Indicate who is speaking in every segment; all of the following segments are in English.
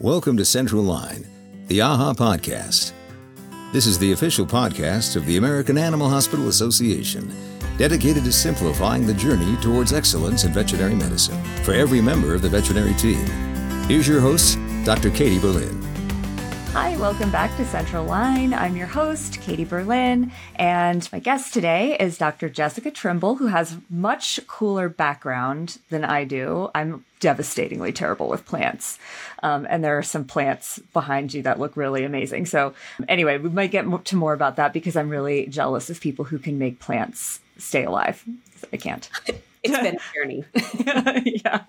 Speaker 1: Welcome to Central Line, the AAHA podcast. This is the official podcast of the American Animal Hospital Association, dedicated to simplifying the journey towards excellence in veterinary medicine for every member of the veterinary team. Here's your host, Dr. Katie Berlin.
Speaker 2: Hi, welcome back to Central Line. I'm your host, Katie Berlin, and my guest today is Dr. Jessica Trimble, who has much cooler background than I do. I'm devastatingly terrible with plants, um, and there are some plants behind you that look really amazing. So, anyway, we might get to more about that because I'm really jealous of people who can make plants stay alive. I can't.
Speaker 3: It's been a journey.
Speaker 2: yeah.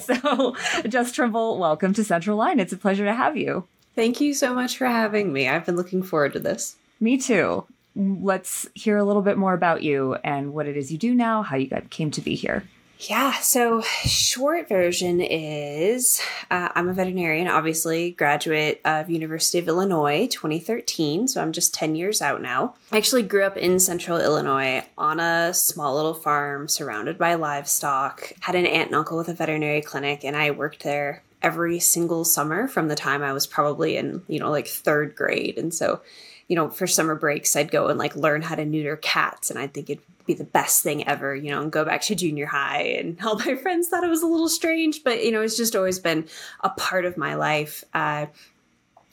Speaker 2: So, Jess Trimble, welcome to Central Line. It's a pleasure to have you.
Speaker 3: Thank you so much for having me. I've been looking forward to this.
Speaker 2: Me too. Let's hear a little bit more about you and what it is you do now, how you got, came to be here.
Speaker 3: Yeah, so short version is uh, I'm a veterinarian, obviously, graduate of University of Illinois 2013, so I'm just 10 years out now. I actually grew up in central Illinois on a small little farm surrounded by livestock, had an aunt and uncle with a veterinary clinic, and I worked there every single summer from the time I was probably in, you know, like third grade. And so, you know, for summer breaks, I'd go and like learn how to neuter cats. And I think it'd be the best thing ever, you know, and go back to junior high. And all my friends thought it was a little strange, but, you know, it's just always been a part of my life. Uh,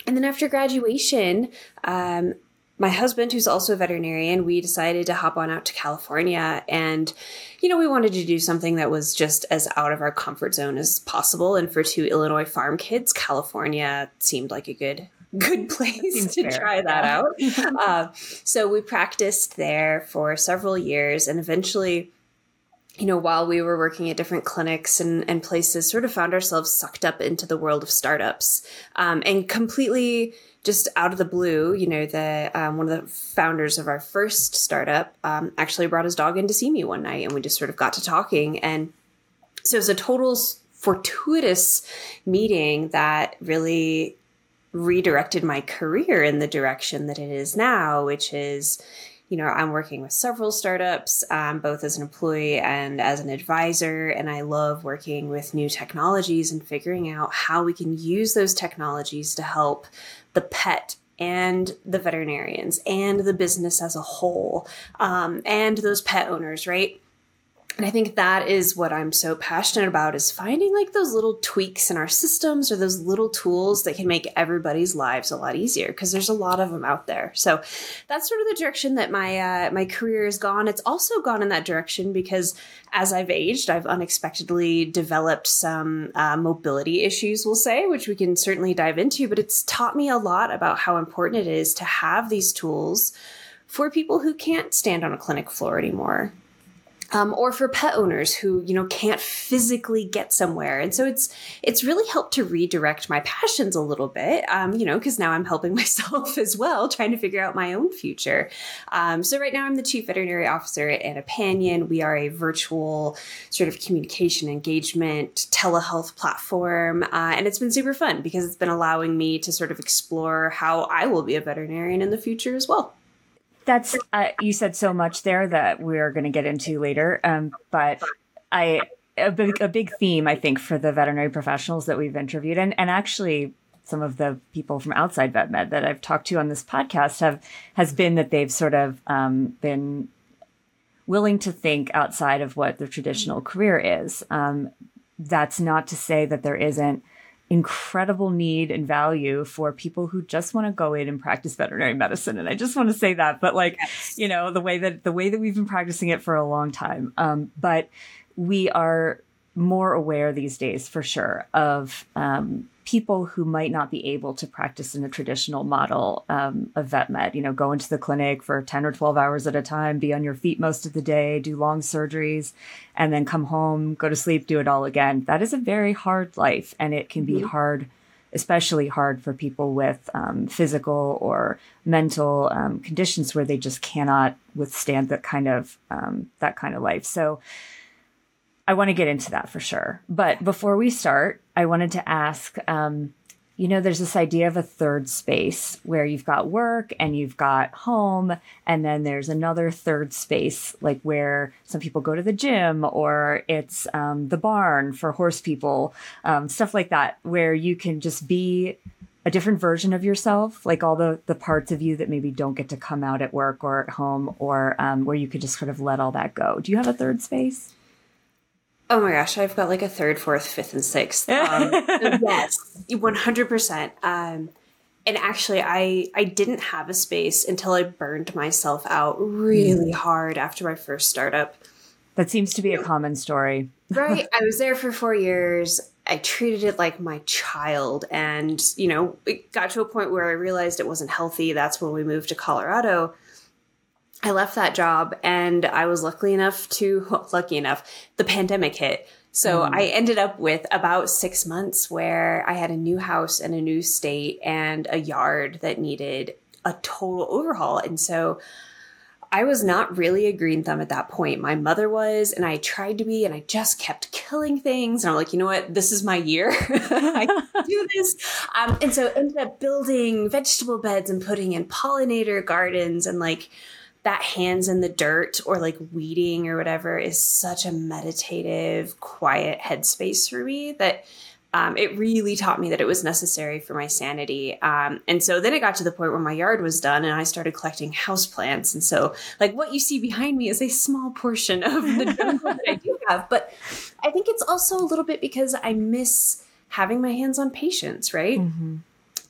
Speaker 3: and then after graduation, um, my husband, who's also a veterinarian, we decided to hop on out to California. And, you know, we wanted to do something that was just as out of our comfort zone as possible. And for two Illinois farm kids, California seemed like a good good place to fair. try that out. uh, so we practiced there for several years and eventually you know, while we were working at different clinics and, and places, sort of found ourselves sucked up into the world of startups um, and completely just out of the blue, you know, the um, one of the founders of our first startup um, actually brought his dog in to see me one night, and we just sort of got to talking. And so it was a total fortuitous meeting that really redirected my career in the direction that it is now, which is, you know, I'm working with several startups, um, both as an employee and as an advisor. And I love working with new technologies and figuring out how we can use those technologies to help the pet and the veterinarians and the business as a whole um, and those pet owners, right? And i think that is what i'm so passionate about is finding like those little tweaks in our systems or those little tools that can make everybody's lives a lot easier because there's a lot of them out there. So that's sort of the direction that my uh, my career has gone. It's also gone in that direction because as i've aged i've unexpectedly developed some uh, mobility issues we'll say which we can certainly dive into but it's taught me a lot about how important it is to have these tools for people who can't stand on a clinic floor anymore um, or for pet owners who you know can't physically get somewhere. And so it's it's really helped to redirect my passions a little bit um, you know because now i'm helping myself as well trying to figure out my own future. Um, so right now i'm the chief veterinary officer at Anipanion. we are a virtual sort of communication engagement telehealth platform uh, and it's been super fun because it's been allowing me to sort of explore how i will be a veterinarian in the future as well
Speaker 2: that's uh, you said so much there that we're going to get into later. Um, but I a big, a big theme I think for the veterinary professionals that we've interviewed, and and actually some of the people from outside vet med that I've talked to on this podcast have has been that they've sort of um, been willing to think outside of what the traditional career is. Um, that's not to say that there isn't incredible need and value for people who just want to go in and practice veterinary medicine and i just want to say that but like yes. you know the way that the way that we've been practicing it for a long time um, but we are more aware these days for sure of um, people who might not be able to practice in a traditional model um, of vet med, you know, go into the clinic for 10 or 12 hours at a time, be on your feet most of the day, do long surgeries, and then come home, go to sleep, do it all again. That is a very hard life. And it can be mm-hmm. hard, especially hard for people with um, physical or mental um, conditions where they just cannot withstand that kind of, um, that kind of life. So, I want to get into that for sure. But before we start, I wanted to ask um, you know, there's this idea of a third space where you've got work and you've got home, and then there's another third space, like where some people go to the gym or it's um, the barn for horse people, um, stuff like that, where you can just be a different version of yourself, like all the the parts of you that maybe don't get to come out at work or at home, or um, where you could just sort of let all that go. Do you have a third space?
Speaker 3: Oh my gosh, I've got like a third, fourth, fifth, and sixth. Um, yes, one hundred percent. Um, and actually, I I didn't have a space until I burned myself out really mm. hard after my first startup.
Speaker 2: That seems to be a common story,
Speaker 3: right? I was there for four years. I treated it like my child, and you know, it got to a point where I realized it wasn't healthy. That's when we moved to Colorado I left that job and I was lucky enough to, well, lucky enough, the pandemic hit. So mm. I ended up with about six months where I had a new house and a new state and a yard that needed a total overhaul. And so I was not really a green thumb at that point. My mother was, and I tried to be, and I just kept killing things. And I'm like, you know what? This is my year. I can do this. Um, and so ended up building vegetable beds and putting in pollinator gardens and like, that hands in the dirt or like weeding or whatever is such a meditative, quiet headspace for me that um, it really taught me that it was necessary for my sanity. Um, and so then it got to the point where my yard was done and I started collecting houseplants. And so, like, what you see behind me is a small portion of the jungle that I do have. But I think it's also a little bit because I miss having my hands on patients, right? Mm-hmm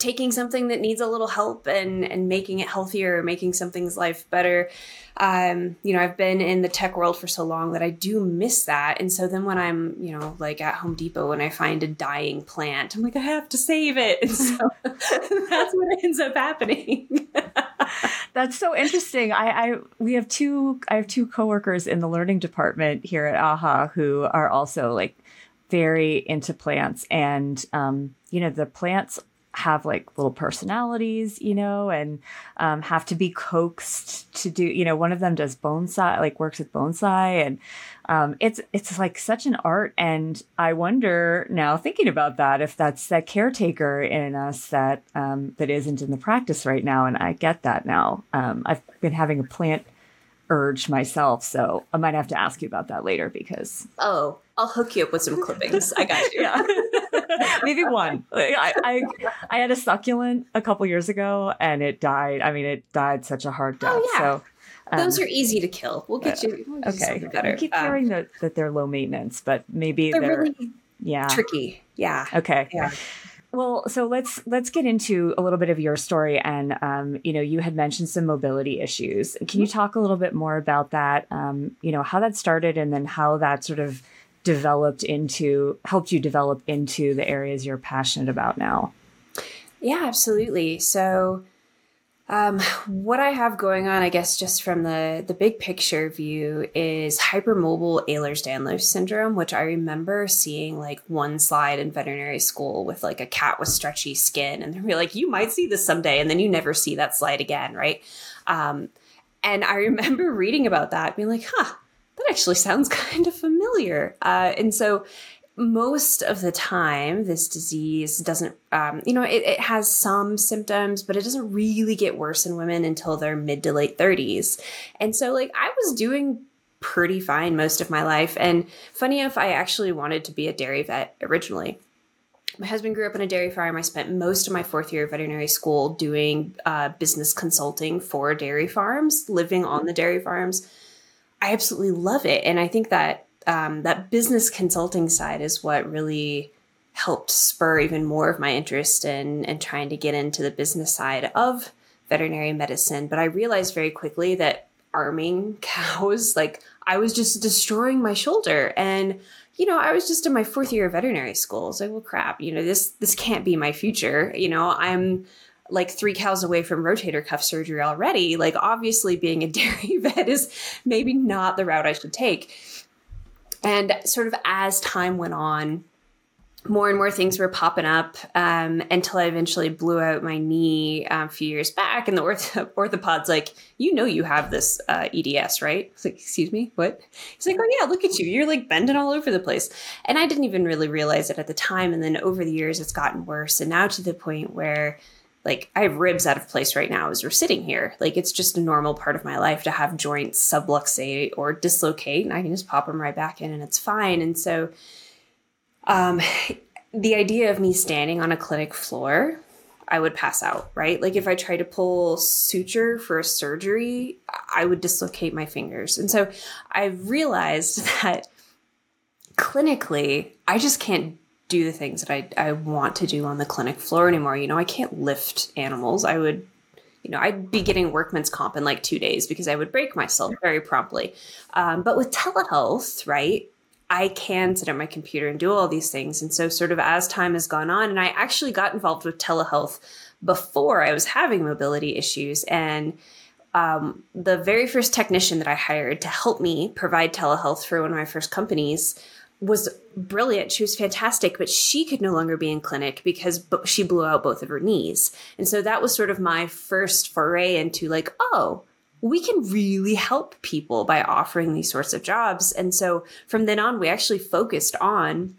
Speaker 3: taking something that needs a little help and and making it healthier, making something's life better. Um, you know, I've been in the tech world for so long that I do miss that. And so then when I'm, you know, like at Home Depot and I find a dying plant, I'm like, I have to save it. And so that's what ends up happening.
Speaker 2: that's so interesting. I, I we have two I have two coworkers in the learning department here at AAHA who are also like very into plants and um, you know the plants have like little personalities, you know, and um, have to be coaxed to do. You know, one of them does bonsai, like works with bonsai, and um, it's it's like such an art. And I wonder now, thinking about that, if that's that caretaker in us that um, that isn't in the practice right now. And I get that now. Um, I've been having a plant urge myself, so I might have to ask you about that later because
Speaker 3: oh, I'll hook you up with some clippings. I got you.
Speaker 2: yeah. maybe one. I, I, I had a succulent a couple years ago and it died. I mean, it died such a hard death. Oh, yeah. So
Speaker 3: um, those are easy to kill. We'll get you. We'll
Speaker 2: okay. Better. I keep um, hearing that, that they're low maintenance, but maybe they're, they're really yeah
Speaker 3: tricky. Yeah.
Speaker 2: Okay.
Speaker 3: Yeah.
Speaker 2: Well, so let's let's get into a little bit of your story, and um, you know, you had mentioned some mobility issues. Can you mm-hmm. talk a little bit more about that? Um, you know, how that started, and then how that sort of developed into helped you develop into the areas you're passionate about now
Speaker 3: yeah absolutely so um, what I have going on, I guess, just from the the big picture view, is hypermobile Ehlers-Danlos syndrome, which I remember seeing like one slide in veterinary school with like a cat with stretchy skin, and they're like, "You might see this someday," and then you never see that slide again, right? Um, and I remember reading about that, being like, "Huh, that actually sounds kind of familiar. Uh, and so most of the time, this disease doesn't, um, you know, it, it, has some symptoms, but it doesn't really get worse in women until their mid to late 30s. And so, like, I was doing pretty fine most of my life. And funny enough, I actually wanted to be a dairy vet originally. My husband grew up on a dairy farm. I spent most of my fourth year of veterinary school doing uh, business consulting for dairy farms, living on the dairy farms I absolutely love it. And I think that um, that business consulting side is what really helped spur even more of my interest in and in trying to get into the business side of veterinary medicine. But I realized very quickly that arming cows, like I was just destroying my shoulder. And, you know, I was just in my fourth year of veterinary school. It's like, well, crap, you know, this this can't be my future. You know, I'm like three cows away from rotator cuff surgery already. Like, obviously, being a dairy vet is maybe not the route I should take. And sort of as time went on, more and more things were popping up um, until I eventually blew out my knee um, a few years back. And the orth- orthopod's like, you know, you have this uh, EDS, right? It's like, excuse me, what? He's like, oh yeah, look at you. You're like bending all over the place. And I didn't even really realize it at the time. And then over the years, it's gotten worse. And now to the point where like I have ribs out of place right now as we're sitting here. Like it's just a normal part of my life to have joints subluxate or dislocate, and I can just pop them right back in and it's fine. And so um, the idea of me standing on a clinic floor, I would pass out, right? Like if I tried to pull suture for a surgery, I would dislocate my fingers. And so I realized that clinically, I just can't do the things that I, I want to do on the clinic floor anymore. You know, I can't lift animals. I would, you know, I'd be getting workman's comp in like two days because I would break myself very promptly. Um, but with telehealth, right, I can sit at my computer and do all these things. And so, sort of as time has gone on, and I actually got involved with telehealth before I was having mobility issues. And um, the very first technician that I hired to help me provide telehealth for one of my first companies was brilliant. She was fantastic, but she could no longer be in clinic because she blew out both of her knees. And so that was sort of my first foray into like, oh, we can really help people by offering these sorts of jobs. And so from then on, we actually focused on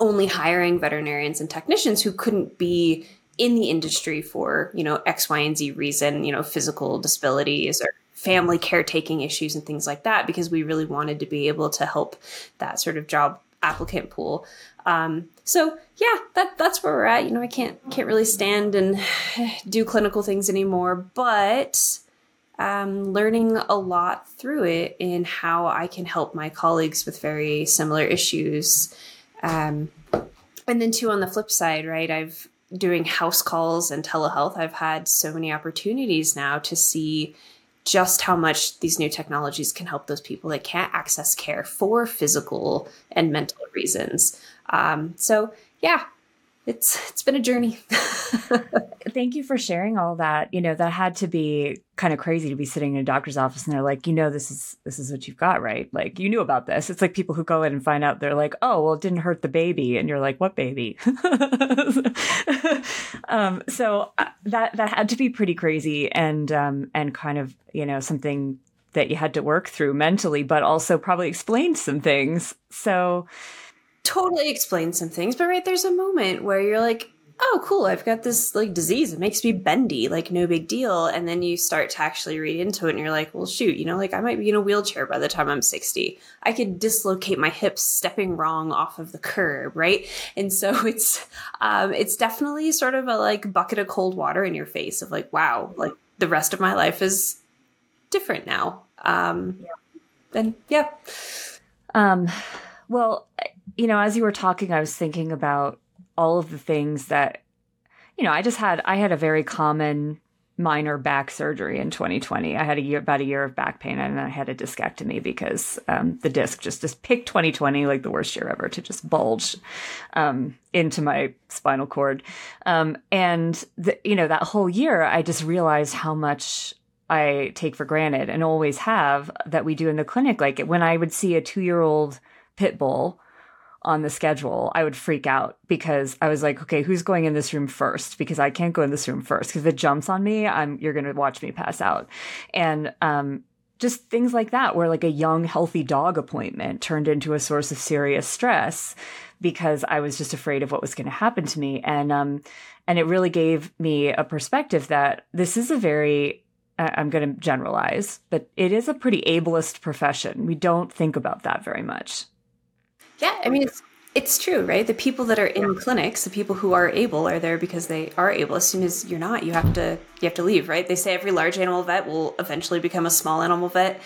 Speaker 3: only hiring veterinarians and technicians who couldn't be in the industry for, you know, X, Y, and Z reason, you know, physical disabilities or family caretaking issues and things like that, because we really wanted to be able to help that sort of job applicant pool. Um, so yeah, that that's where we're at. You know, I can't can't really stand and do clinical things anymore, but um, learning a lot through it in how I can help my colleagues with very similar issues. Um, and then too on the flip side, right? I've doing house calls and telehealth. I've had so many opportunities now to see just how much these new technologies can help those people that can't access care for physical and mental reasons. Um, so yeah, it's it's been a journey.
Speaker 2: Thank you for sharing all that. You know, that had to be kind of crazy to be sitting in a doctor's office and they're like, you know, this is this is what you've got, right? Like you knew about this. It's like people who go in and find out they're like, oh, well, it didn't hurt the baby, and you're like, what baby? um, so uh, that that had to be pretty crazy and um, and kind of you know something that you had to work through mentally, but also probably explained some things. So
Speaker 3: totally explains some things, but right there's a moment where you're like, oh cool i've got this like disease. It makes me bendy like no big deal. And then you start to actually read into it and you're like well shoot you know like i might be in a wheelchair by the time i'm 60 i could dislocate my hips stepping wrong off of the curb right? And so it's um it's definitely sort of a like bucket of cold water in your face of like wow like the rest of my life is different now. Um yeah. and yeah.
Speaker 2: Um well you know, as you were talking, I was thinking about all of the things that, you know, I just had, I had a very common minor back surgery in 2020. I had a year, about a year of back pain and I had a discectomy because um, the disc just, just picked 2020, like the worst year ever to just bulge um, into my spinal cord. Um, and, the, you know, that whole year, I just realized how much I take for granted and always have that we do in the clinic. Like when I would see a two year old pit bull, on the schedule, I would freak out because I was like, okay, who's going in this room first? Because I can't go in this room first. Because if it jumps on me, I'm you're gonna watch me pass out. And um, just things like that, where like a young, healthy dog appointment turned into a source of serious stress because I was just afraid of what was going to happen to me. And um, and it really gave me a perspective that this is a very I'm going to generalize, but it is a pretty ableist profession. We don't think about that very much.
Speaker 3: Yeah, I mean it's it's true, right? The people that are in clinics, the people who are able are there because they are able. As soon as you're not, you have to you have to leave, right? They say every large animal vet will eventually become a small animal vet.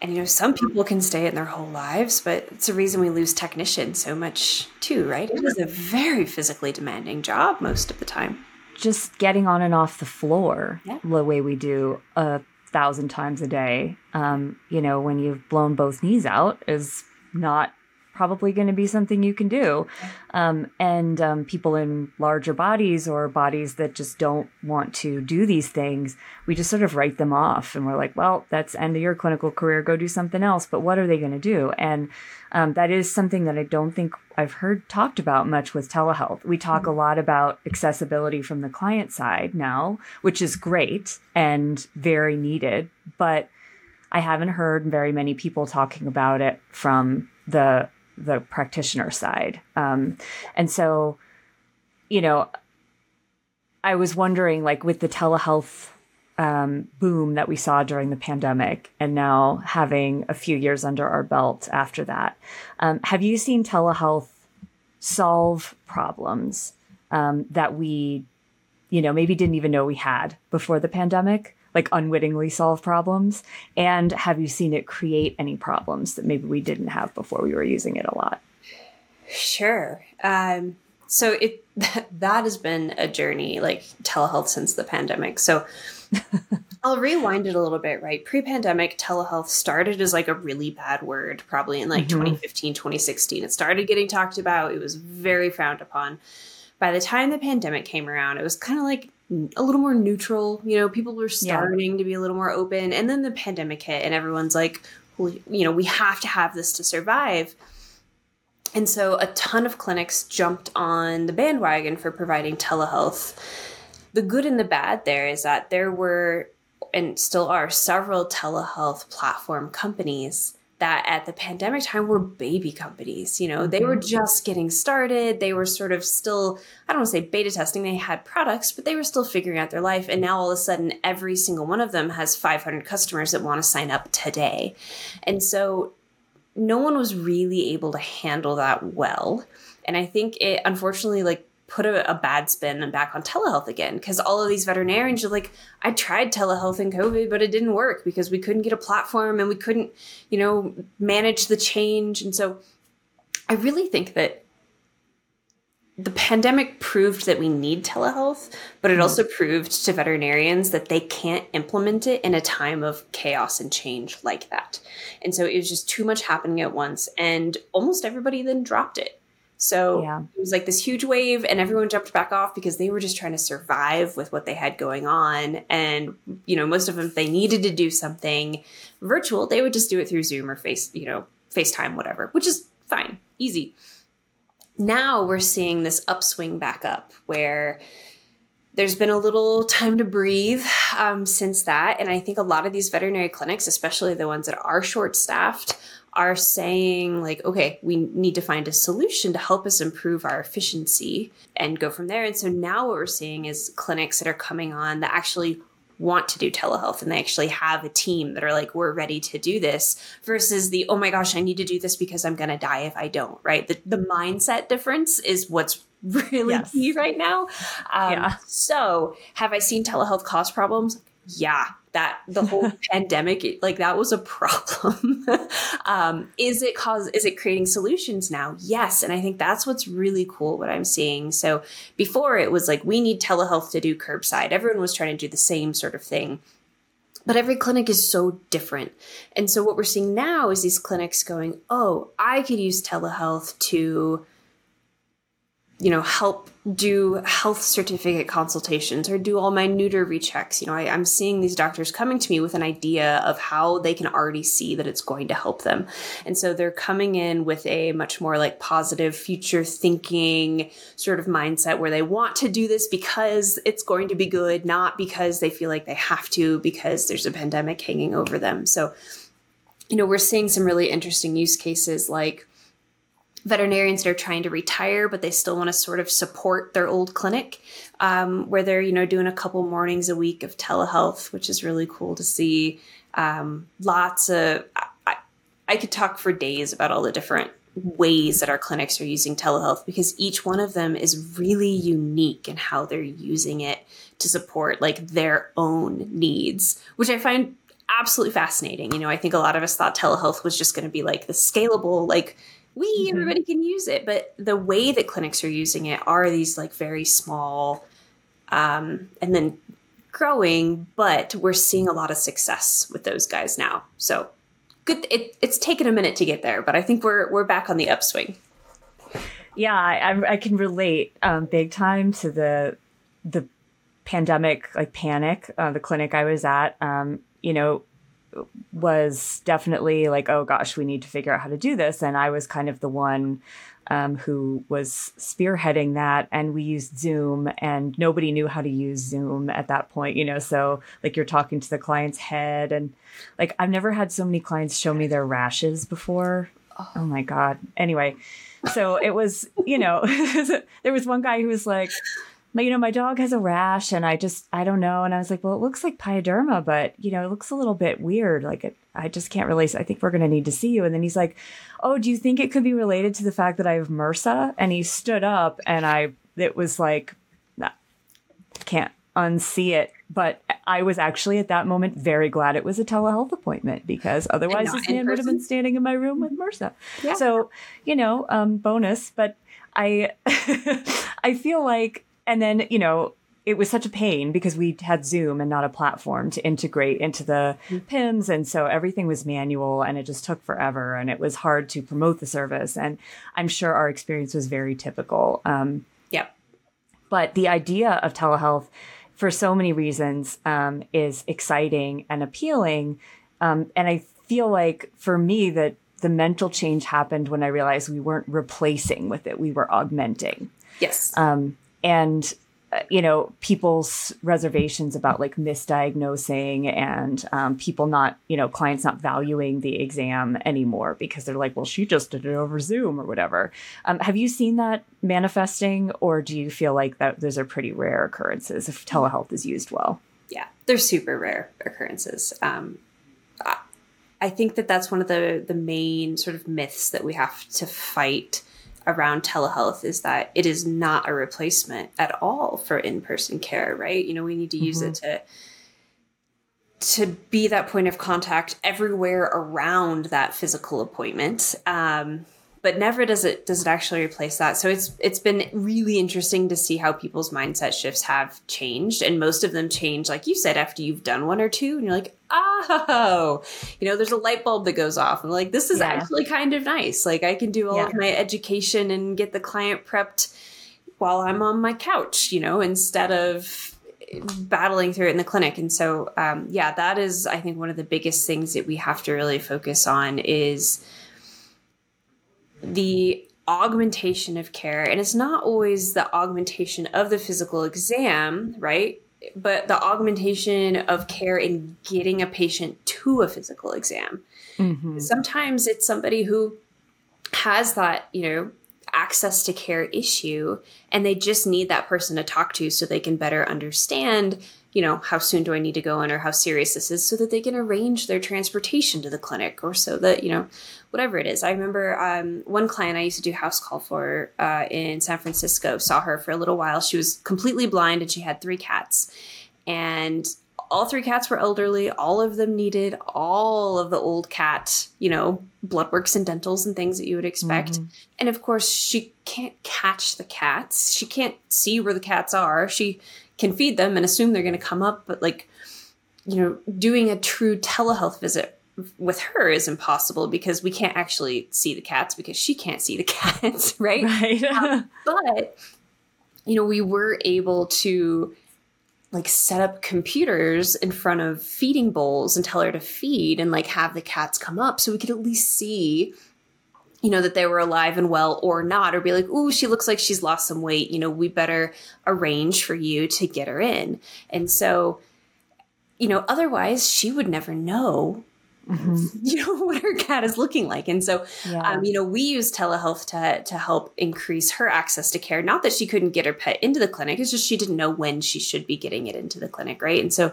Speaker 3: And you know, some people can stay in their whole lives, but it's a reason we lose technicians so much too, right? It is a very physically demanding job most of the time.
Speaker 2: Just getting on and off the floor yeah. the way we do a thousand times a day, um, you know, when you've blown both knees out is not probably going to be something you can do. Um, and um, people in larger bodies or bodies that just don't want to do these things, we just sort of write them off and we're like, well, that's end of your clinical career. Go do something else. But what are they going to do? And um, that is something that I don't think I've heard talked about much with telehealth. We talk a lot about accessibility from the client side now, which is great and very needed, but I haven't heard very many people talking about it from the the practitioner side. Um, and so, you know, I was wondering, like, with the telehealth um, boom that we saw during the pandemic and now having a few years under our belt after that. Um, have you seen telehealth solve problems um, that we, you know, maybe didn't even know we had before the pandemic? Like unwittingly solve problems? And have you seen it create any problems that maybe we didn't have before we were using it a lot?
Speaker 3: Sure. Um, so it that has been a journey, like telehealth since the pandemic. So I'll rewind it a little bit, right? Pre pandemic, telehealth started as like a really bad word, probably in like mm-hmm. 2015, 2016. It started getting talked about, it was very frowned upon. By the time the pandemic came around, it was kind of like a little more neutral. You know, people were starting yeah. to be a little more open. And then the pandemic hit, and everyone's like, well, you know, we have to have this to survive. And so a ton of clinics jumped on the bandwagon for providing telehealth the good and the bad there is that there were and still are several telehealth platform companies that at the pandemic time were baby companies. You know, they were mm-hmm. just getting started. They were sort of still, I don't want to say beta testing, they had products, but they were still figuring out their life. And now all of a sudden, every single one of them has 500 customers that want to sign up today. And so no one was really able to handle that well. And I think it unfortunately, like, put a, a, bad spin back on telehealth again because all of these veterinarians are like i tried telehealth in covid but it didn't work because we couldn't get a platform and we couldn't you know manage the change. And so i really think that the pandemic proved that we need telehealth but it mm-hmm. also proved to veterinarians that they can't implement it in a time of chaos and change like that. And so it was just too much happening at once and almost everybody then dropped it so yeah. it was like this huge wave, and everyone jumped back off because they were just trying to survive with what they had going on. And, you know, most of them, if they needed to do something virtual, they would just do it through Zoom or Face, you know, FaceTime, whatever, which is fine, easy. Now we're seeing this upswing back up where there's been a little time to breathe um, since that. And I think a lot of these veterinary clinics, especially the ones that are short staffed, are saying like okay we need to find a solution to help us improve our efficiency and go from there. And so now what we're seeing is clinics that are coming on that actually want to do telehealth and they actually have a team that are like we're ready to do this versus the oh my gosh i need to do this because i'm going to die if i don't right? The, the mindset difference is what's really yes. key right now. Um, yeah. so have i seen telehealth cause problems? Yeah that the whole pandemic like that was a problem. Um, is it cause is it creating solutions now? Yes and i think that's what's really cool what i'm seeing. So before it was like we need telehealth to do curbside. Everyone was trying to do the same sort of thing. But every clinic is so different. And so what we're seeing now is these clinics going oh i could use telehealth to you know, help do health certificate consultations or do all my neuter rechecks. You know, I, am seeing these doctors coming to me with an idea of how they can already see that it's going to help them. And so they're coming in with a much more like positive future thinking sort of mindset where they want to do this because it's going to be good, not because they feel like they have to because there's a pandemic hanging over them. So, you know, we're seeing some really interesting use cases like veterinarians that are trying to retire but they still want to sort of support their old clinic um, where they're you know doing a couple mornings a week of telehealth which is really cool to see. Um, lots of I, I could talk for days about all the different ways that our clinics are using telehealth because each one of them is really unique in how they're using it to support like their own needs which i find absolutely fascinating. You know i think a lot of us thought telehealth was just going to be like the scalable like we mm-hmm. everybody can use it but the way that clinics are using it are these like very small um, and then growing but we're seeing a lot of success with those guys now so good. It, it's taken a minute to get there, but I think we're we're back on the upswing.
Speaker 2: Yeah, I, I can relate um, big time to the the pandemic like panic. Uh, the clinic I was at, um, you know, was definitely like, oh gosh, we need to figure out how to do this, and I was kind of the one um, who was spearheading that. And we used Zoom, and nobody knew how to use Zoom at that point, you know. So, like, you're talking to the client's head, and like, I've never had so many clients show me their rashes before. Oh my God. Anyway, so it was, you know, there was one guy who was like, you know, my dog has a rash and I just, I don't know. And I was like, well, it looks like pyoderma, but, you know, it looks a little bit weird. Like, it, I just can't really, I think we're going to need to see you. And then he's like, oh, do you think it could be related to the fact that I have MRSA? And he stood up and I, it was like, nah, can't unsee it. But I was actually at that moment very glad it was a telehealth appointment because otherwise this man would have been standing in my room with MRSA. Yeah. So, you know, um, bonus, but I, I feel like and then, you know, it was such a pain because we had Zoom and not a platform to integrate into the mm-hmm. PIMS. And so everything was manual and it just took forever and it was hard to promote the service. And I'm sure our experience was very typical. Um,
Speaker 3: yep.
Speaker 2: But the idea of telehealth, for so many reasons, um, is exciting and appealing. Um, and I feel like for me, that the mental change happened when I realized we weren't replacing with it, we were augmenting.
Speaker 3: Yes.
Speaker 2: Um, and uh, you know people's reservations about like misdiagnosing and um, people not you know clients not valuing the exam anymore because they're like well she just did it over zoom or whatever. Um, have you seen that manifesting or do you feel like that those are pretty rare occurrences if telehealth is used well?
Speaker 3: Yeah they're super rare occurrences. Um, I think that that's one of the the main sort of myths that we have to fight around telehealth is that it is not a replacement at all for in-person care right you know we need to use mm-hmm. it to to be that point of contact everywhere around that physical appointment um, but never does it does it actually replace that so it's it's been really interesting to see how people's mindset shifts have changed and most of them change like you said after you've done one or two and you're like oh you know there's a light bulb that goes off and like this is yeah. actually kind of nice like i can do all yeah. of my education and get the client prepped while i'm on my couch you know instead of battling through it in the clinic and so um, yeah that is i think one of the biggest things that we have to really focus on is the augmentation of care and it's not always the augmentation of the physical exam right but the augmentation of care in getting a patient to a physical exam mm-hmm. sometimes it's somebody who has that you know access to care issue and they just need that person to talk to so they can better understand you know, how soon do I need to go in or how serious this is so that they can arrange their transportation to the clinic or so that, you know, whatever it is. I remember um, one client I used to do house call for uh, in San Francisco, saw her for a little while. She was completely blind and she had three cats. And all three cats were elderly. All of them needed all of the old cat, you know, blood works and dentals and things that you would expect. Mm-hmm. And of course, she can't catch the cats. She can't see where the cats are. She can feed them and assume they're going to come up, but like, you know, doing a true telehealth visit with her is impossible because we can't actually see the cats because she can't see the cats, right?
Speaker 2: Right. um,
Speaker 3: but you know, we were able to like set up computers in front of feeding bowls and tell her to feed and like have the cats come up so we could at least see you know, that they were alive and well or not, or be like, oh she looks like she's lost some weight. You know, we better arrange for you to get her in. And so, you know, otherwise she would never know, mm-hmm. you know, what her cat is looking like. And so, yeah. um, you know, we use telehealth to, to help increase her access to care. Not that she couldn't get her pet into the clinic, it's just she didn't know when she should be getting it into the clinic. Right. And so,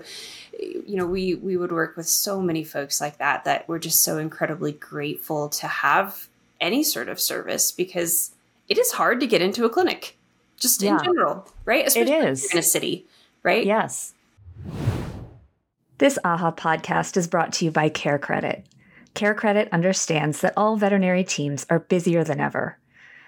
Speaker 3: you know, we, we would work with so many folks like that, that we're just so incredibly grateful to have any sort of service because it is hard to get into a clinic, just yeah. in general, right?
Speaker 2: Especially it is
Speaker 3: in a city, right?
Speaker 2: Yes. This AAHA podcast is brought to you by CareCredit. Care Credit understands that all veterinary teams are busier than ever.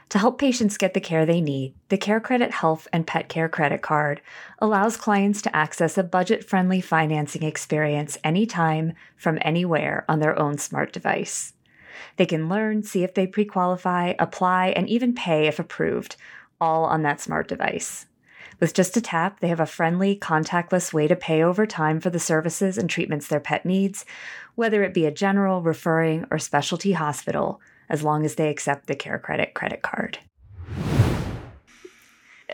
Speaker 2: To help patients get the care they need, the CareCredit Health and Pet Care Credit Card allows clients to access a budget friendly financing experience anytime from anywhere on their own smart device. They can learn, see if they pre qualify, apply, and even pay if approved, all on that smart device. With just a tap, they have a friendly, contactless way to pay over time for the services and treatments their pet needs, whether it be a general, referring, or specialty hospital as long as they accept the CareCredit credit card.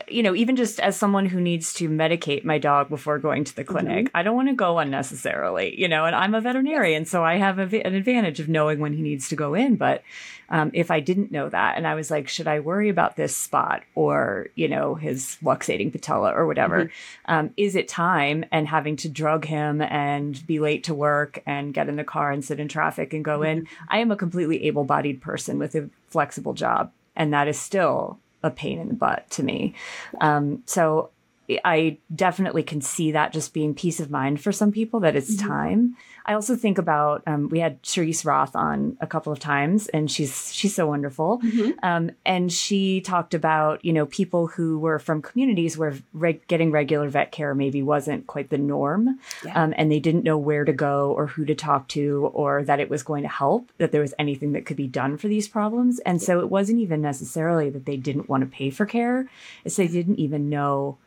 Speaker 2: You know, even just as someone who needs to medicate my dog before going to the clinic, mm-hmm. I don't want to go unnecessarily, you know, and I'm a veterinarian, so I have a, an advantage of knowing when he needs to go in. But um, if I didn't know that and I was like, should I worry about this spot or, you know, his luxating patella or whatever? Mm-hmm. Um, is it time and having to drug him and be late to work and get in the car and sit in traffic and go mm-hmm. in? I am a completely able bodied person with a flexible job. And that is still a pain in the butt to me. Um, so I definitely can see that just being peace of mind for some people that it's mm-hmm. time. I also think about um, we had Cherice Roth on a couple of times, and she's she's so wonderful. Mm-hmm. Um, and she talked about you know people who were from communities where reg- getting regular vet care maybe wasn't quite the norm, yeah. um, and they didn't know where to go or who to talk to, or that it was going to help, that there was anything that could be done for these problems. And so it wasn't even necessarily that they didn't want to pay for care; it's they didn't even know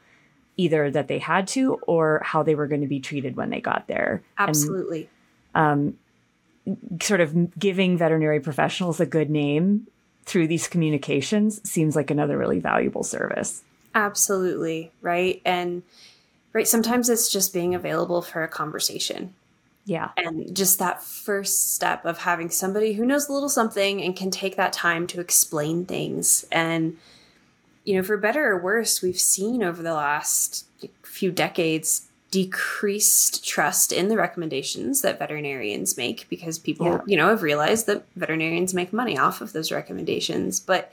Speaker 2: either that they had to or how they were going to be treated when they got there.
Speaker 3: Absolutely. And,
Speaker 2: um, sort of giving veterinary professionals a good name through these communications seems like another really valuable service.
Speaker 3: Absolutely. Right. And right, sometimes it's just being available for a conversation.
Speaker 2: Yeah.
Speaker 3: And just that first step of having somebody who knows a little something and can take that time to explain things and you know, for better or worse, we've seen over the last few decades decreased trust in the recommendations that veterinarians make because people, yeah. you know, have realized that veterinarians make money off of those recommendations. But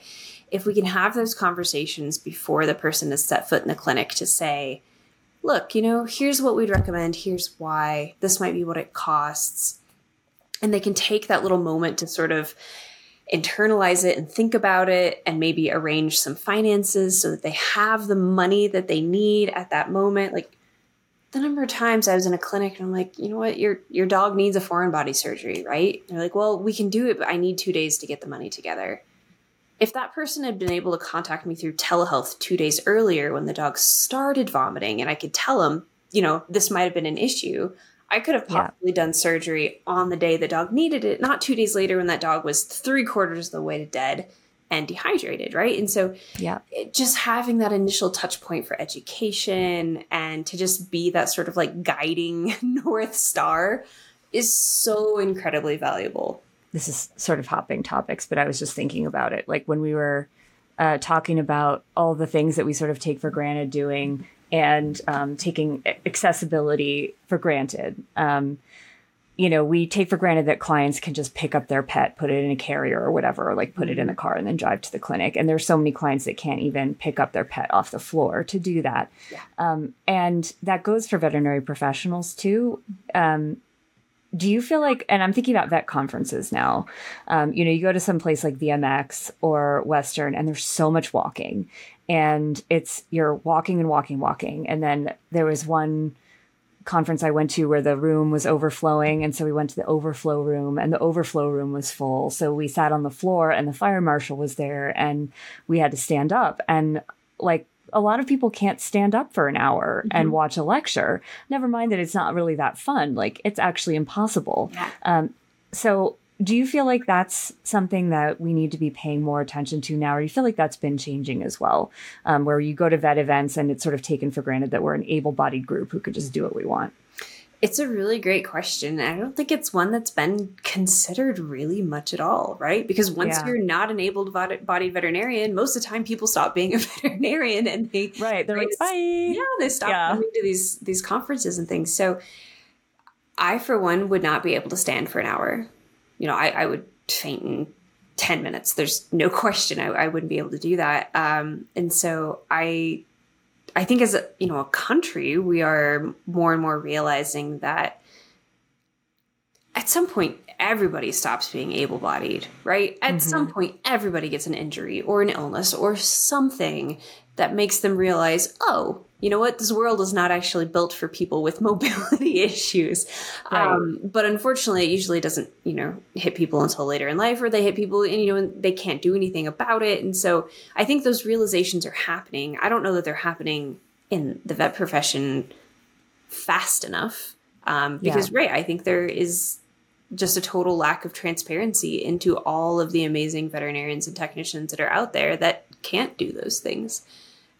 Speaker 3: if we can have those conversations before the person has set foot in the clinic to say, look, you know, here's what we'd recommend, here's why, this might be what it costs. And they can take that little moment to sort of internalize it and think about it and maybe arrange some finances so that they have the money that they need at that moment like the number of times I was in a clinic and I'm like, you know what, your your dog needs a foreign body surgery, right? And they're like, well, we can do it, but I need two days to get the money together. If that person had been able to contact me through telehealth two days earlier when the dog started vomiting and I could tell him, you know, this might have been an issue, I could have possibly yeah. done surgery on the day the dog needed it, not two days later when that dog was three quarters of the way to dead and dehydrated, right? And so,
Speaker 2: yeah,
Speaker 3: it, just having that initial touch point for education and to just be that sort of like guiding North Star is so incredibly valuable.
Speaker 2: This is sort of hopping topics, but I was just thinking about it. Like when we were uh, talking about all the things that we sort of take for granted doing and um, taking accessibility for granted. Um, you know, we take for granted that clients can just pick up their pet, put it in a carrier or whatever, or like put it in the car and then drive to the clinic. And there's so many clients that can't even pick up their pet off the floor to do that. Yeah. Um, and that goes for veterinary professionals too. Um, do you feel like, and I'm thinking about vet conferences now, um, you know, you go to some place like VMX or Western and there's so much walking and it's you're walking and walking, walking. And then there was one conference I went to where the room was overflowing. And so we went to the overflow room and the overflow room was full. So we sat on the floor and the fire marshal was there and we had to stand up. And like a lot of people can't stand up for an hour mm-hmm. and watch a lecture. Never mind that it's not really that fun. Like it's actually impossible. Yeah. Um, so do you feel like that's something that we need to be paying more attention to now or do you feel like that's been changing as well um, where you go to vet events and it's sort of taken for granted that we're an able-bodied group who could just do what we want
Speaker 3: it's a really great question. I don't think it's one that's been considered really much at all, right? Because once yeah. you're not an able bodied veterinarian, most of the time people stop being a veterinarian and they
Speaker 2: right they're they, like bye
Speaker 3: yeah they stop yeah. coming to these these conferences and things. So I for one would not be able to stand for an hour you know, I, I would faint in 10 minutes. There's no question I, I wouldn't be able to do that. Um, and so I, I think as a, you know, a country, we are more and more realizing that at some point everybody stops being able-bodied right at
Speaker 2: Mm-hmm.
Speaker 3: some point everybody gets an injury or an illness or something that makes them realize oh you know what? This world is not actually built for people with mobility issues.
Speaker 2: Right.
Speaker 3: um, but unfortunately it usually doesn't you know hit people until later in life or they hit people and you know they can't do anything about it. And so i think those realizations are happening. I don't know that they're happening in the vet profession fast enough um, because right i think there is just a total lack of transparency into all of the amazing veterinarians and technicians that are out there that can't do those things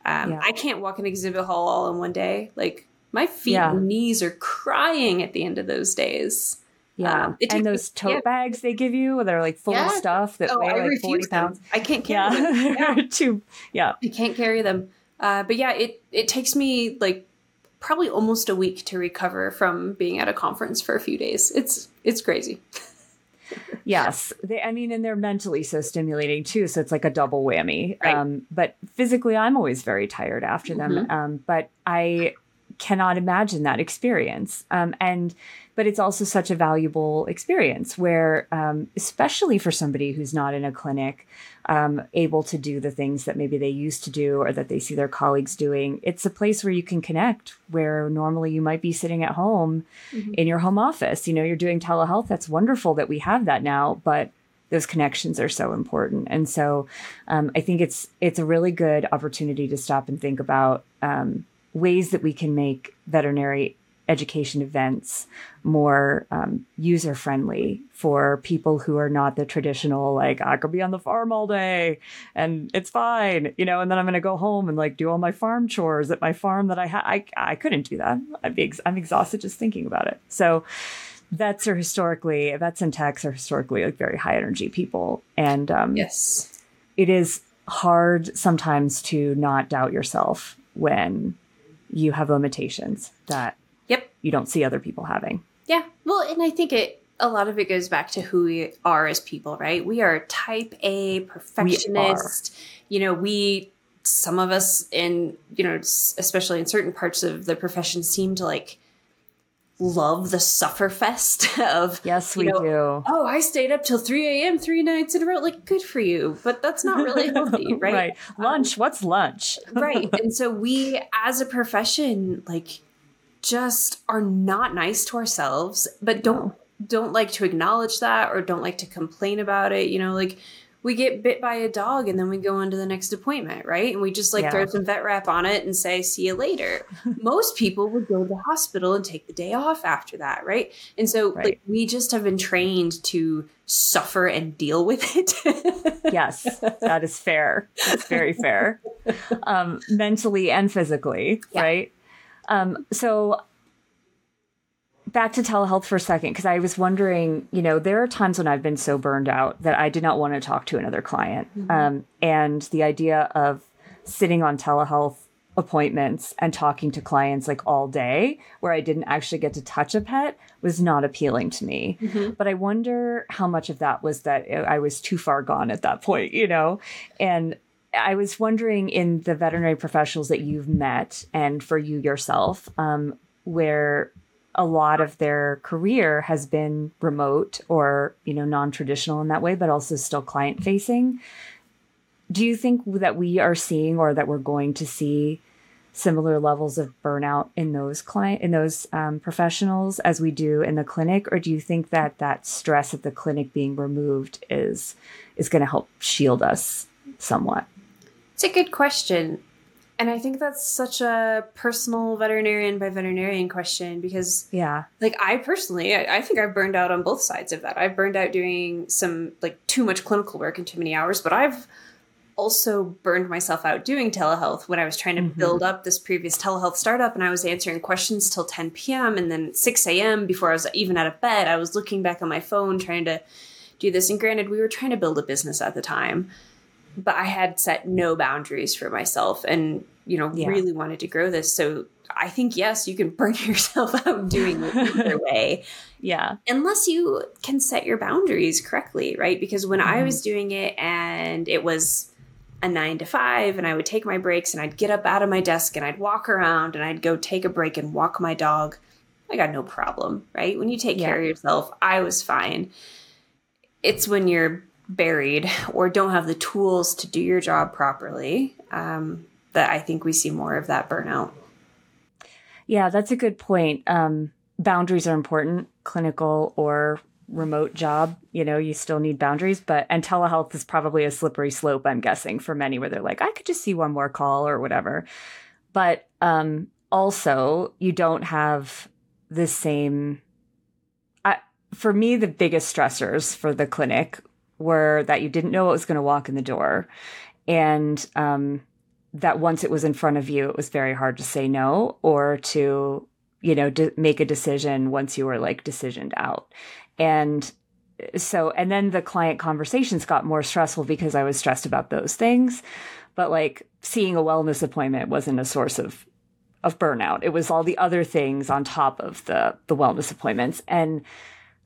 Speaker 3: um,
Speaker 2: Yeah.
Speaker 3: i can't walk an exhibit hall all in one day like my feet
Speaker 2: Yeah.
Speaker 3: and knees are crying at the end of those days
Speaker 2: Yeah.
Speaker 3: Um,
Speaker 2: and those tote
Speaker 3: yeah.
Speaker 2: bags they give you that are like full
Speaker 3: Yeah.
Speaker 2: of stuff that
Speaker 3: oh
Speaker 2: weigh
Speaker 3: i
Speaker 2: like 40 pounds.
Speaker 3: them i can't carry them
Speaker 2: Yeah. Too, yeah.
Speaker 3: I can't carry them. Uh, but yeah, it it takes me like probably almost a week to recover from being at a conference for a few days. It's it's crazy.
Speaker 2: Yes. They, I mean, and they're mentally so stimulating too. So it's like a double whammy.
Speaker 3: Right.
Speaker 2: Um, but physically, I'm always very tired after them. Um, but I cannot imagine that experience. Um, and, but it's also such a valuable experience where, um, especially for somebody who's not in a clinic, um, able to do the things that maybe they used to do or that they see their colleagues doing, it's a place where you can connect where normally you might be sitting at home in your home office. You know, you're doing telehealth. That's wonderful that we have that now, but those connections are so important. And so um, I think it's it's a really good opportunity to stop and think about um, ways that we can make veterinary education events more um, user friendly for people who are not the traditional like I could be on the farm all day and it's fine, you know, and then I'm going to go home and like do all my farm chores at my farm that I ha- I I couldn't do that. I'd be ex- I'm exhausted just thinking about it. So vets are historically vets and techs are historically like very high energy people and um,
Speaker 3: Yes.
Speaker 2: it is hard sometimes to not doubt yourself when you have limitations that
Speaker 3: Yep.
Speaker 2: you don't see other people having.
Speaker 3: Yeah. Well, and I think it a lot of it goes back to who we are as people, right? We are type A perfectionist. You know, we some of us in you know, especially in certain parts of the profession, seem to like love the sufferfest of
Speaker 2: Yes, we
Speaker 3: know,
Speaker 2: do.
Speaker 3: oh, I stayed up till 3 a.m. three nights in a row. Like, good for you. But that's not really healthy, right?
Speaker 2: Um, lunch. What's lunch?
Speaker 3: right. And so we, as a profession, like, just are not nice to ourselves, but don't don't like to acknowledge that or don't like to complain about it. You know, like we get bit by a dog and then we go on to the next appointment, right? And we just like
Speaker 2: Yeah.
Speaker 3: throw some vet wrap on it and say, see you later. Most people would go to the hospital and take the day off after that, right? And so like we just have been trained to suffer and deal with it.
Speaker 2: yes, that is fair. That's very fair. Um, mentally and physically,
Speaker 3: Yeah.
Speaker 2: right? Um, so back to telehealth for a second, because I was wondering, you know, there are times when I've been so burned out that I did not want to talk to another client. Um, and the idea of sitting on telehealth appointments and talking to clients like all day where I didn't actually get to touch a pet was not appealing to me. But I wonder how much of that was that I was too far gone at that point, you know? And I was wondering in the veterinary professionals that you've met and for you yourself, um, where a lot of their career has been remote or you know non-traditional in that way but also still client facing do you think that we are seeing or that we're going to see similar levels of burnout in those client in those um, professionals as we do in the clinic? Or do you think that that stress at the clinic being removed is is going to help shield us somewhat
Speaker 3: It's a good question. And I think that's such a personal veterinarian by veterinarian question because,
Speaker 2: yeah
Speaker 3: like, I personally, I, I think I've burned out on both sides of that. I've burned out doing some, like, too much clinical work and too many hours, but I've also burned myself out doing telehealth when I was trying to mm-hmm. build up this previous telehealth startup and I was answering questions till 10 p.m. and then 6 a.m. before I was even out of bed. I was looking back on my phone trying to do this. And granted, we were trying to build a business at the time but I had set no boundaries for myself and, you know,
Speaker 2: Yeah.
Speaker 3: really wanted to grow this. So I think, yes, you can burn yourself out doing it either way,
Speaker 2: yeah
Speaker 3: unless you can set your boundaries correctly, right? Because when I
Speaker 2: Mhm.
Speaker 3: was doing it and it was a nine to five and I would take my breaks and I'd get up out of my desk and I'd walk around and I'd go take a break and walk my dog. I got no problem, right? When you take yeah. care of yourself, I was fine. It's when you're buried or don't have the tools to do your job properly um, that I think we see more of that burnout.
Speaker 2: Yeah, that's a good point. Um, boundaries are important, clinical or remote job. You know, you still need boundaries, but and telehealth is probably a slippery slope, I'm guessing, for many where they're like, I could just see one more call or whatever. But um, also, you don't have the same. For me, the biggest stressors for the clinic were that you didn't know what was going to walk in the door, and um, that once it was in front of you, it was very hard to say no or to you know make a decision once you were like decisioned out, and so and then the client conversations got more stressful because I was stressed about those things, but like seeing a wellness appointment wasn't a source of of burnout. It was all the other things on top of the the wellness appointments. And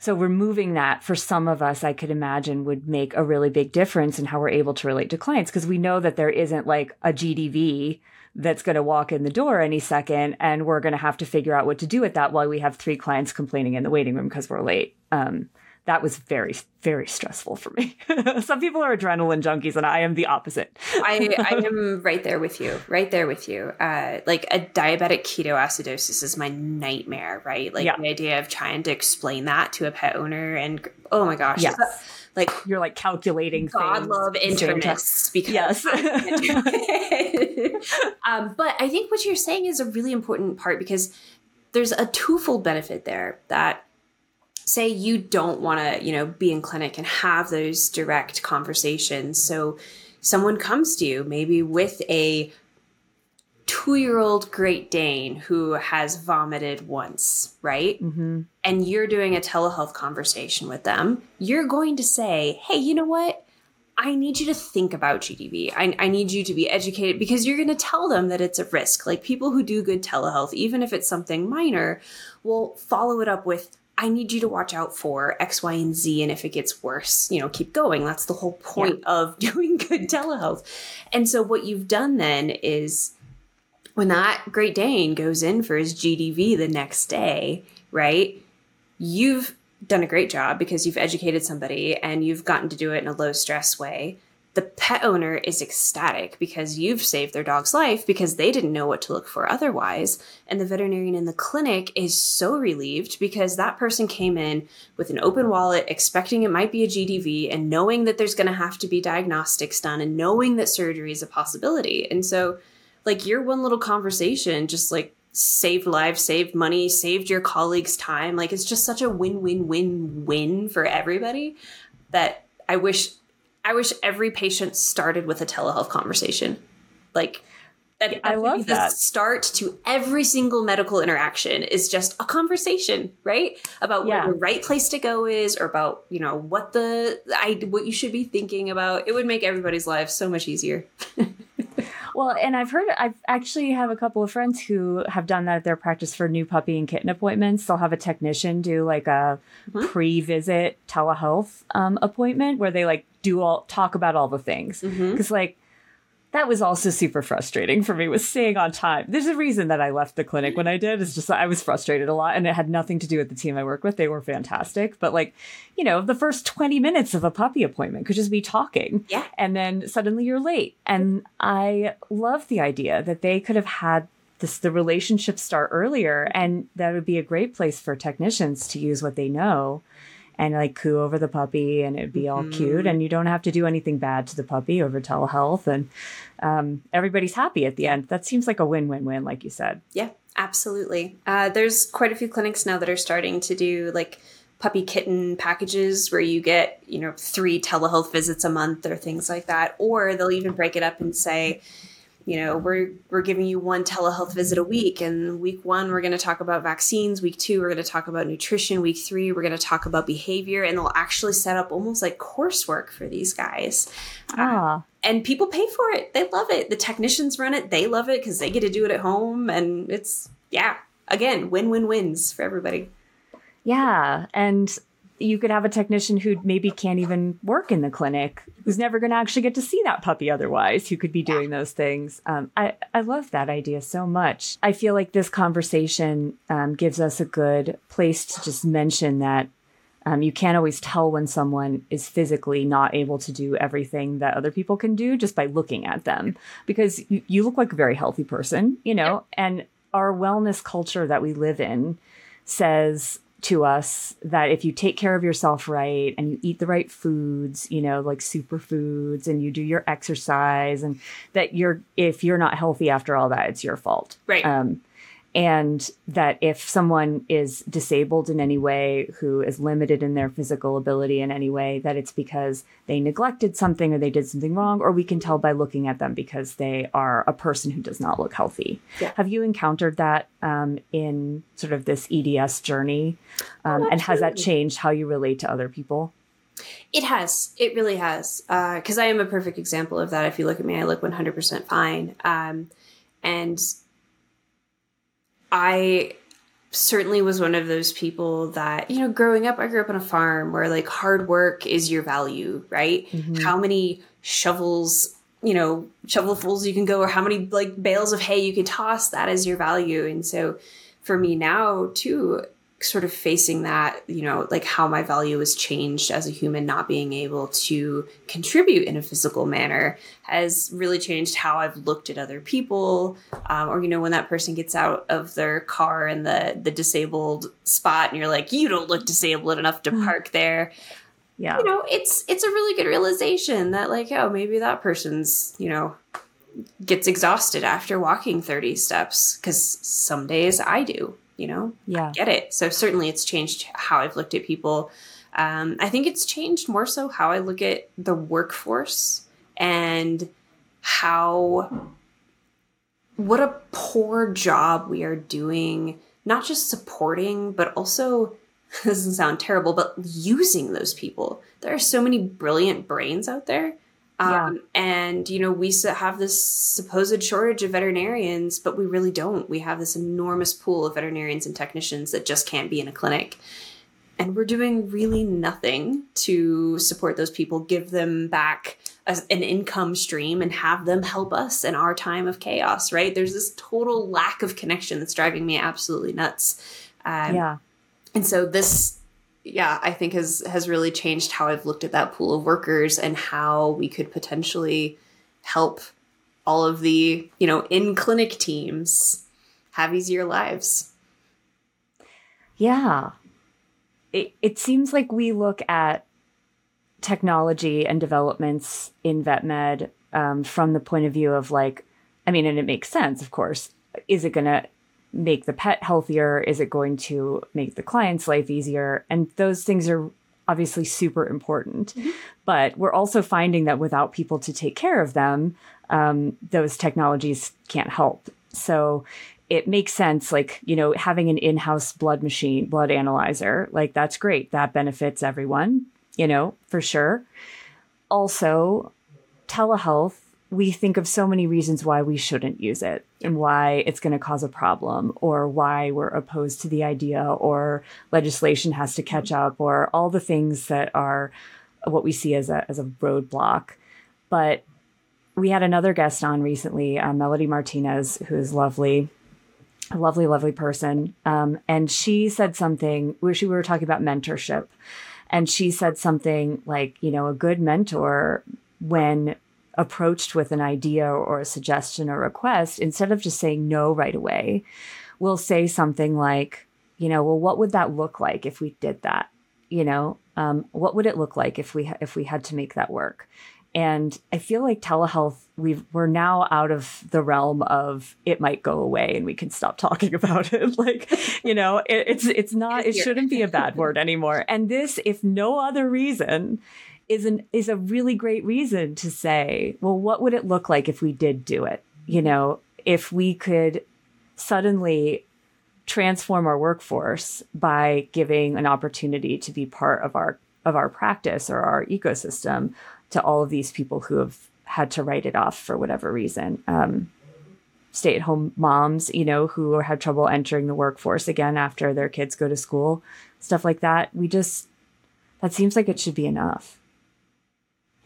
Speaker 2: so removing that for some of us, I could imagine would make a really big difference in how we're able to relate to clients because we know that there isn't like a GDV that's going to walk in the door any second and we're going to have to figure out what to do with that while we have three clients complaining in the waiting room because we're late. Um, that was very very stressful for me. Some people are adrenaline junkies and i am the opposite.
Speaker 3: I, I am right there with you right there with you. Uh, like a diabetic ketoacidosis is my nightmare right? Like yeah. the idea of trying to explain that to a pet owner and oh my gosh
Speaker 2: yes. like you're like calculating
Speaker 3: god
Speaker 2: things
Speaker 3: love internists because yes. Um, but i think what you're saying is a really important part because there's a twofold benefit there that say you don't want to, you know, be in clinic and have those direct conversations. So someone comes to you maybe with a two year old Great Dane who has vomited once, right? Mm-hmm. And you're doing a telehealth conversation with them. You're going to say, hey, you know what? I need you to think about GDV. I, I need you to be educated because you're going to tell them that it's a risk. Like people who do good telehealth, even if it's something minor, will follow it up with, I need you to watch out for X, Y, and Z. And if it gets worse, you know, keep going. That's the whole point yeah. of doing good telehealth. And so what you've done then is when that Great Dane goes in for his GDV the next day, right? You've done a great job because you've educated somebody and you've gotten to do it in a low stress way the pet owner is ecstatic because you've saved their dog's life because they didn't know what to look for otherwise. And the veterinarian in the clinic is so relieved because that person came in with an open wallet, expecting it might be a GDV and knowing that there's going to have to be diagnostics done and knowing that surgery is a possibility. And so, like, your one little conversation just like saved lives, saved money, saved your colleagues' time. Like, it's just such a win win win win for everybody that I wish I wish every patient started with a telehealth conversation. Like that,
Speaker 2: I love the that.
Speaker 3: start to every single medical interaction is just a conversation, right? About yeah. where the right place to go is, or about you know what the I what you should be thinking about. It would make everybody's lives so much easier.
Speaker 2: Well, and I've heard, I've actually have a couple of friends who have done that at their practice for new puppy and kitten appointments. They'll have a technician do like a mm-hmm. pre-visit telehealth um, appointment where they like do all talk about all the things because mm-hmm. like that was also super frustrating for me was staying on time. There's a reason that I left the clinic when I did. It's just I was frustrated a lot and it had nothing to do with the team I work with. They were fantastic. But like, you know, the first 20 minutes of a puppy appointment could just be talking.
Speaker 3: Yeah.
Speaker 2: And then suddenly you're late. And I love the idea that they could have had this the relationship start earlier and that would be a great place for technicians to use what they know and like coo over the puppy and it'd be all mm-hmm. cute and you don't have to do anything bad to the puppy over telehealth. And um, everybody's happy at the end. That seems like a win-win-win like you said.
Speaker 3: Yeah absolutely. Uh, there's quite a few clinics now that are starting to do like puppy kitten packages where you get you know three telehealth visits a month or things like that. Or they'll even break it up and say you know we're we're giving you one telehealth visit a week and week one we're going to talk about vaccines. Week two we're going to talk about nutrition. Week three we're going to talk about behavior and they'll actually set up almost like coursework for these guys.
Speaker 2: Ah. Uh,
Speaker 3: and people pay for it. They love it. The technicians run it. They love it because they get to do it at home and it's yeah again win-win wins for everybody.
Speaker 2: Yeah and you could have a technician who maybe can't even work in the clinic, who's never going to actually get to see that puppy otherwise, who could be doing those things. Um, I, I love that idea so much. I feel like this conversation um, gives us a good place to just mention that um, you can't always tell when someone is physically not able to do everything that other people can do just by looking at them because you, you look like a very healthy person, you know, and our wellness culture that we live in says to us that if you take care of yourself right and you eat the right foods, you know, like superfoods and you do your exercise and that you're if you're not healthy after all that, it's your fault.
Speaker 3: Right.
Speaker 2: Um, and that if someone is disabled in any way who is limited in their physical ability in any way that it's because they neglected something or they did something wrong or we can tell by looking at them because they are a person who does not look healthy
Speaker 3: Yeah.
Speaker 2: have you encountered that um, in sort of this EDS journey um, and has that changed how you relate to other people
Speaker 3: It has. It really has. Because I am a perfect example of that. If you look at me, I look 100% fine. Um, and I certainly was one of those people that, you know, growing up, I grew up on a farm where like hard work is your value, right? Mm-hmm. How many shovels, you know, shovelfuls you can go, or how many like bales of hay you can toss, that is your value. And so for me now, too, sort of facing that, you know, like how my value has changed as a human, not being able to contribute in a physical manner has really changed how I've looked at other people. Um, or, you know, when that person gets out of their car in the, the disabled spot and you're like, you don't look disabled enough to park there.
Speaker 2: yeah
Speaker 3: You know, it's, it's a really good realization that like, oh, maybe that person's, you know, gets exhausted after walking 30 steps because some days I do, you know?
Speaker 2: yeah
Speaker 3: get it. So certainly it's changed how I've looked at people. Um, I think it's changed more so how I look at the workforce and how what a poor job we are doing, not just supporting, but also this doesn't sound terrible, but using those people. There are so many brilliant brains out there. Um, And, you know, we have this supposed shortage of veterinarians, but we really don't. We have this enormous pool of veterinarians and technicians that just can't be in a clinic. And we're doing really nothing to support those people, give them back a, an income stream, and have them help us in our time of chaos, right? There's this total lack of connection that's driving me absolutely nuts. Um,
Speaker 2: yeah
Speaker 3: and so this yeah i think has has really changed how i've looked at that pool of workers and how we could potentially help all of the you know in clinic teams have easier lives
Speaker 2: Yeah. It, it seems like we look at technology and developments in vet med um, from the point of view of like, I mean, and it makes sense, of course. Is it to make the pet healthier? Is it going to make the client's life easier? And those things are obviously super important. But we're also finding that without people to take care of them, um, those technologies can't help. So it makes sense, like, you know, having an in house blood machine, blood analyzer, like, that's great. That benefits everyone, you know, for sure. Also, telehealth, we think of so many reasons why we shouldn't use it and why it's going to cause a problem or why we're opposed to the idea or legislation has to catch up or all the things that are what we see as a, as a roadblock. But we had another guest on recently, uh, Melody Martinez, who is lovely, a lovely, lovely person. Um, and she said something where she we were talking about mentorship. And she said something like, you know, a good mentor, when approached with an idea or a suggestion or request, instead of just saying no right away, we'll say something like, you know, well, what would that look like if we did that? You know, um, what would it look like if we ha- if we had to make that work? And I feel like telehealth, we've, we're now out of the realm of it might go away and we can stop talking about it. like, you know, it, it's, it's not, it shouldn't be a bad word anymore. And this, if no other reason, is an, is a really great reason to say, well, what would it look like if we did do it? You know, if we could suddenly transform our workforce by giving an opportunity to be part of our of our practice or our ecosystem to all of these people who have had to write it off for whatever reason. Um, stay at home moms, you know, who had trouble entering the workforce again after their kids go to school, stuff like that. We just, that seems like it should be enough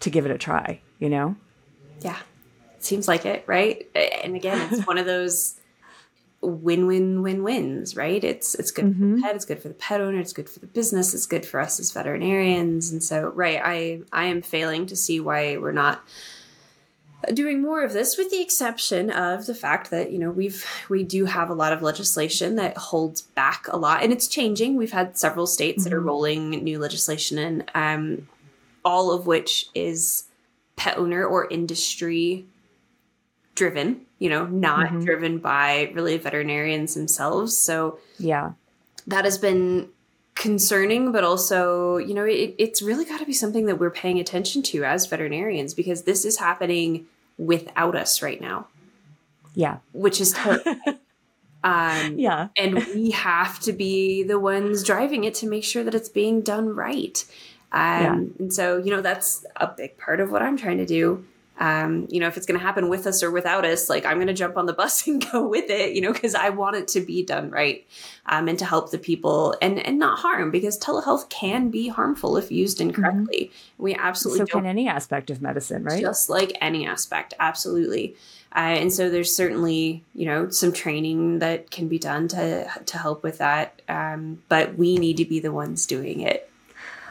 Speaker 2: to give it a try, you know?
Speaker 3: Yeah. Seems like it, right? And again, it's one of those win-win-win-wins, right? It's it's good mm-hmm. for the pet, it's good for the pet owner, it's good for the business, it's good for us as veterinarians. And so, right, I I am failing to see why we're not doing more of this with the exception of the fact that you know we've we do have a lot of legislation that holds back a lot and it's changing we've had several states mm-hmm. that are mm-hmm. rolling new legislation in um, all of which is pet owner or industry driven you know not mm-hmm. driven by really veterinarians themselves so
Speaker 2: yeah
Speaker 3: that has been concerning, but also, you know, it, it's really got to be something that we're paying attention to as veterinarians because this is happening without us right now.
Speaker 2: Yeah.
Speaker 3: Which is
Speaker 2: um, yeah.
Speaker 3: and we have to be the ones driving it to make sure that it's being done right. Um, yeah. And so, you know, that's a big part of what I'm trying to do um, you know, if it's going to happen with us or without us, like I'm going to jump on the bus and go with it, you know, because I want it to be done right um, and to help the people and and not harm because telehealth can be harmful if used mm-hmm. incorrectly. Mm-hmm. We absolutely
Speaker 2: so can any aspect of medicine, right?
Speaker 3: Just like any aspect, absolutely. Uh, and so there's certainly you know some training that can be done to to help with that, um, but we need to be the ones doing it.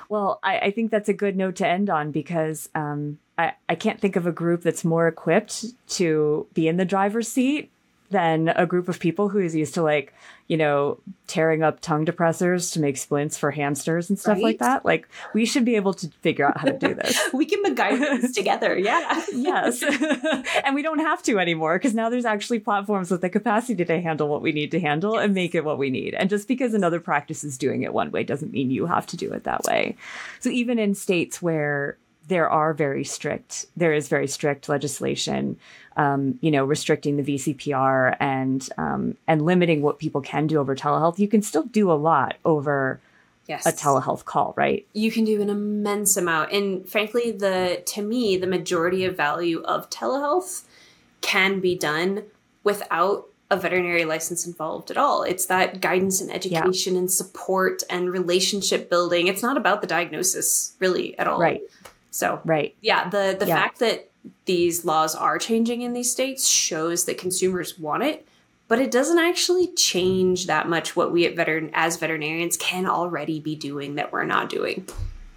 Speaker 2: Well, I, I think that's a good note to end on because um, I, I can't think of a group that's more equipped to be in the driver's seat than a group of people who is used to like, you know, tearing up tongue depressors to make splints for hamsters and stuff right? like that. Like we should be able to figure out how to do this.
Speaker 3: we can MacGyver this together. Yeah.
Speaker 2: yes. and we don't have to anymore because now there's actually platforms with the capacity to handle what we need to handle yes. and make it what we need. And just because another practice is doing it one way doesn't mean you have to do it that way. So even in states where there are very strict there is very strict legislation um, you know restricting the VCPR and um, and limiting what people can do over telehealth you can still do a lot over yes. a telehealth call right
Speaker 3: you can do an immense amount and frankly the to me the majority of value of telehealth can be done without a veterinary license involved at all. It's that guidance and education yeah. and support and relationship building. It's not about the diagnosis really at all.
Speaker 2: Right.
Speaker 3: So
Speaker 2: right,
Speaker 3: yeah, the the yeah. fact that these laws are changing in these states shows that consumers want it, but it doesn't actually change that much what we at veteran as veterinarians can already be doing that we're not doing.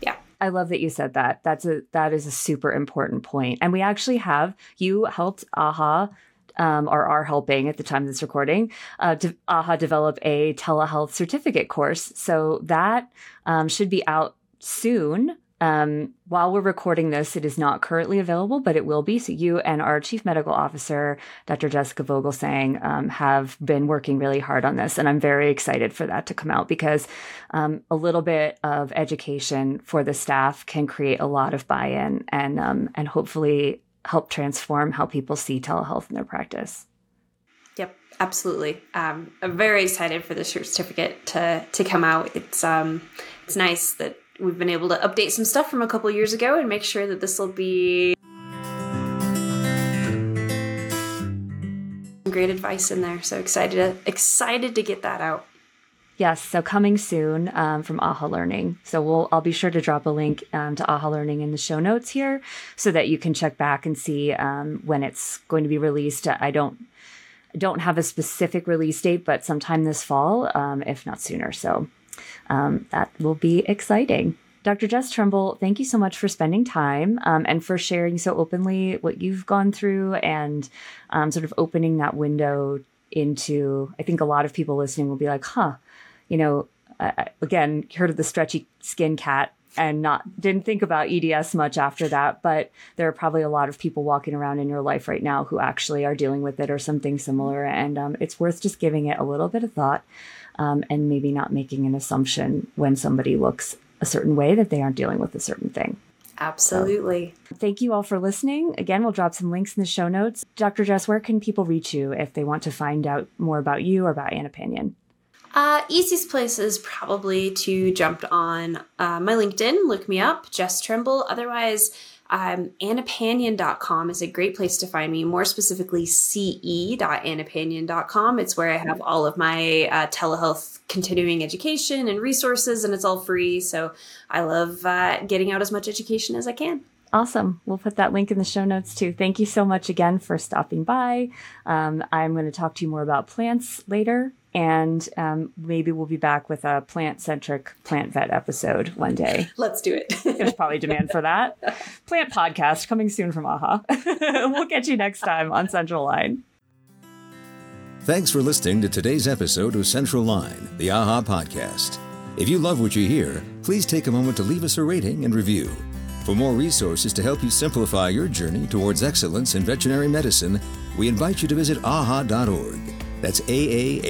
Speaker 3: Yeah.
Speaker 2: I love that you said that. That's a that is a super important point. And we actually have you helped AAHA um, or are helping at the time of this recording, uh, AAHA develop a telehealth certificate course. So that um, should be out soon. Um, while we're recording this, it is not currently available, but it will be. So you and our chief medical officer, Dr. Jessica Vogelsang, um, have been working really hard on this, and I'm very excited for that to come out because um, a little bit of education for the staff can create a lot of buy-in and um, and hopefully help transform how people see telehealth in their practice.
Speaker 3: Yep, absolutely. Um, I'm very excited for the certificate to to come out. It's um, it's nice that we've been able to update some stuff from a couple years ago and make sure that this will be great advice in there. So excited to, excited to get that out.
Speaker 2: Yes, so coming soon um, from AAHA Learning. So we'll I'll be sure to drop a link um, to AAHA Learning in the show notes here, so that you can check back and see um, when it's going to be released. I don't don't have a specific release date, but sometime this fall, um, if not sooner. So um, that will be exciting. Dr. Jess Trimble, thank you so much for spending time um, and for sharing so openly what you've gone through and um, sort of opening that window into. I think a lot of people listening will be like, huh, you know, uh, again, heard of the stretchy skin cat and not didn't think about EDS much after that, but there are probably a lot of people walking around in your life right now who actually are dealing with it or something similar, and um, it's worth just giving it a little bit of thought um, and maybe not making an assumption when somebody looks a certain way that they aren't dealing with a certain thing.
Speaker 3: Absolutely.
Speaker 2: So, thank you all for listening. Again, we'll drop some links in the show notes. Dr. Jess, where can people reach you if they want to find out more about you or about Anipanion?
Speaker 3: Uh, easiest place is probably to jump on uh, my LinkedIn, look me up, Jess Trimble. Otherwise, Um, Anipanion.com is a great place to find me, more specifically, ce.anipanion.com. It's where I have all of my uh, telehealth continuing education and resources, and it's all free. So I love uh, getting out as much education as I can.
Speaker 2: Awesome. We'll put that link in the show notes too. Thank you so much again for stopping by. Um, I'm going to talk to you more about plants later, and um, maybe we'll be back with a plant centric plant vet episode one day.
Speaker 3: Let's do it.
Speaker 2: There's probably demand for that. Plant podcast coming soon from AAHA. we'll catch you next time on Central Line.
Speaker 1: Thanks for listening to today's episode of Central Line, the AAHA podcast. If you love what you hear, please take a moment to leave us a rating and review. For more resources to help you simplify your journey towards excellence in veterinary medicine, we invite you to visit aaha.org. That's A